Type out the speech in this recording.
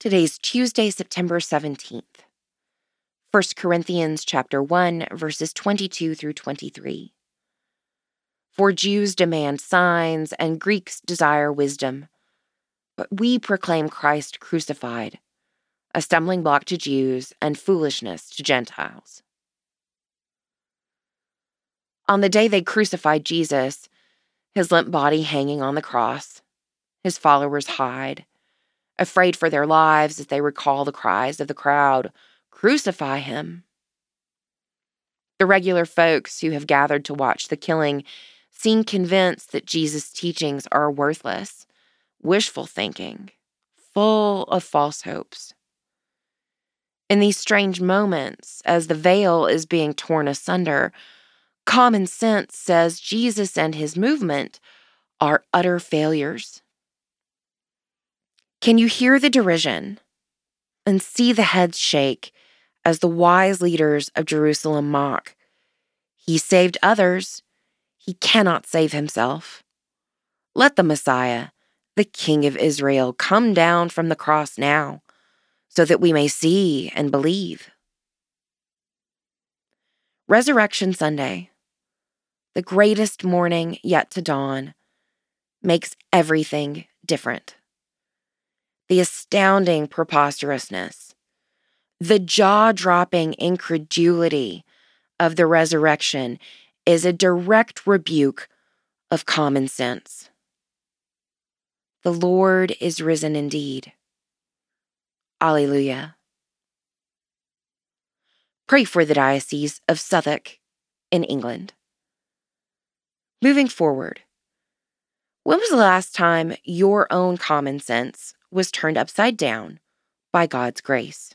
Today's Tuesday, September 17th. 1 Corinthians chapter 1 verses 22 through 23. For Jews demand signs and Greeks desire wisdom, but we proclaim Christ crucified, a stumbling block to Jews and foolishness to Gentiles. On the day they crucified Jesus, his limp body hanging on the cross, his followers hide afraid for their lives as they recall the cries of the crowd Crucify him! The regular folks who have gathered to watch the killing seem convinced that Jesus' teachings are worthless, wishful thinking, full of false hopes. In these strange moments, as the veil is being torn asunder, common sense says Jesus and his movement are utter failures. Can you hear the derision and see the heads shake as the wise leaders of Jerusalem mock? He saved others, he cannot save himself. Let the Messiah, the King of Israel, come down from the cross now, so that we may see and believe. Resurrection Sunday, the greatest morning yet to dawn, makes everything different the astounding preposterousness, the jaw dropping incredulity of the resurrection is a direct rebuke of common sense. The Lord is risen indeed. Alleluia. Pray for the Diocese of Southwark in England. Moving forward, when was the last time your own common sense was turned upside down by God's grace.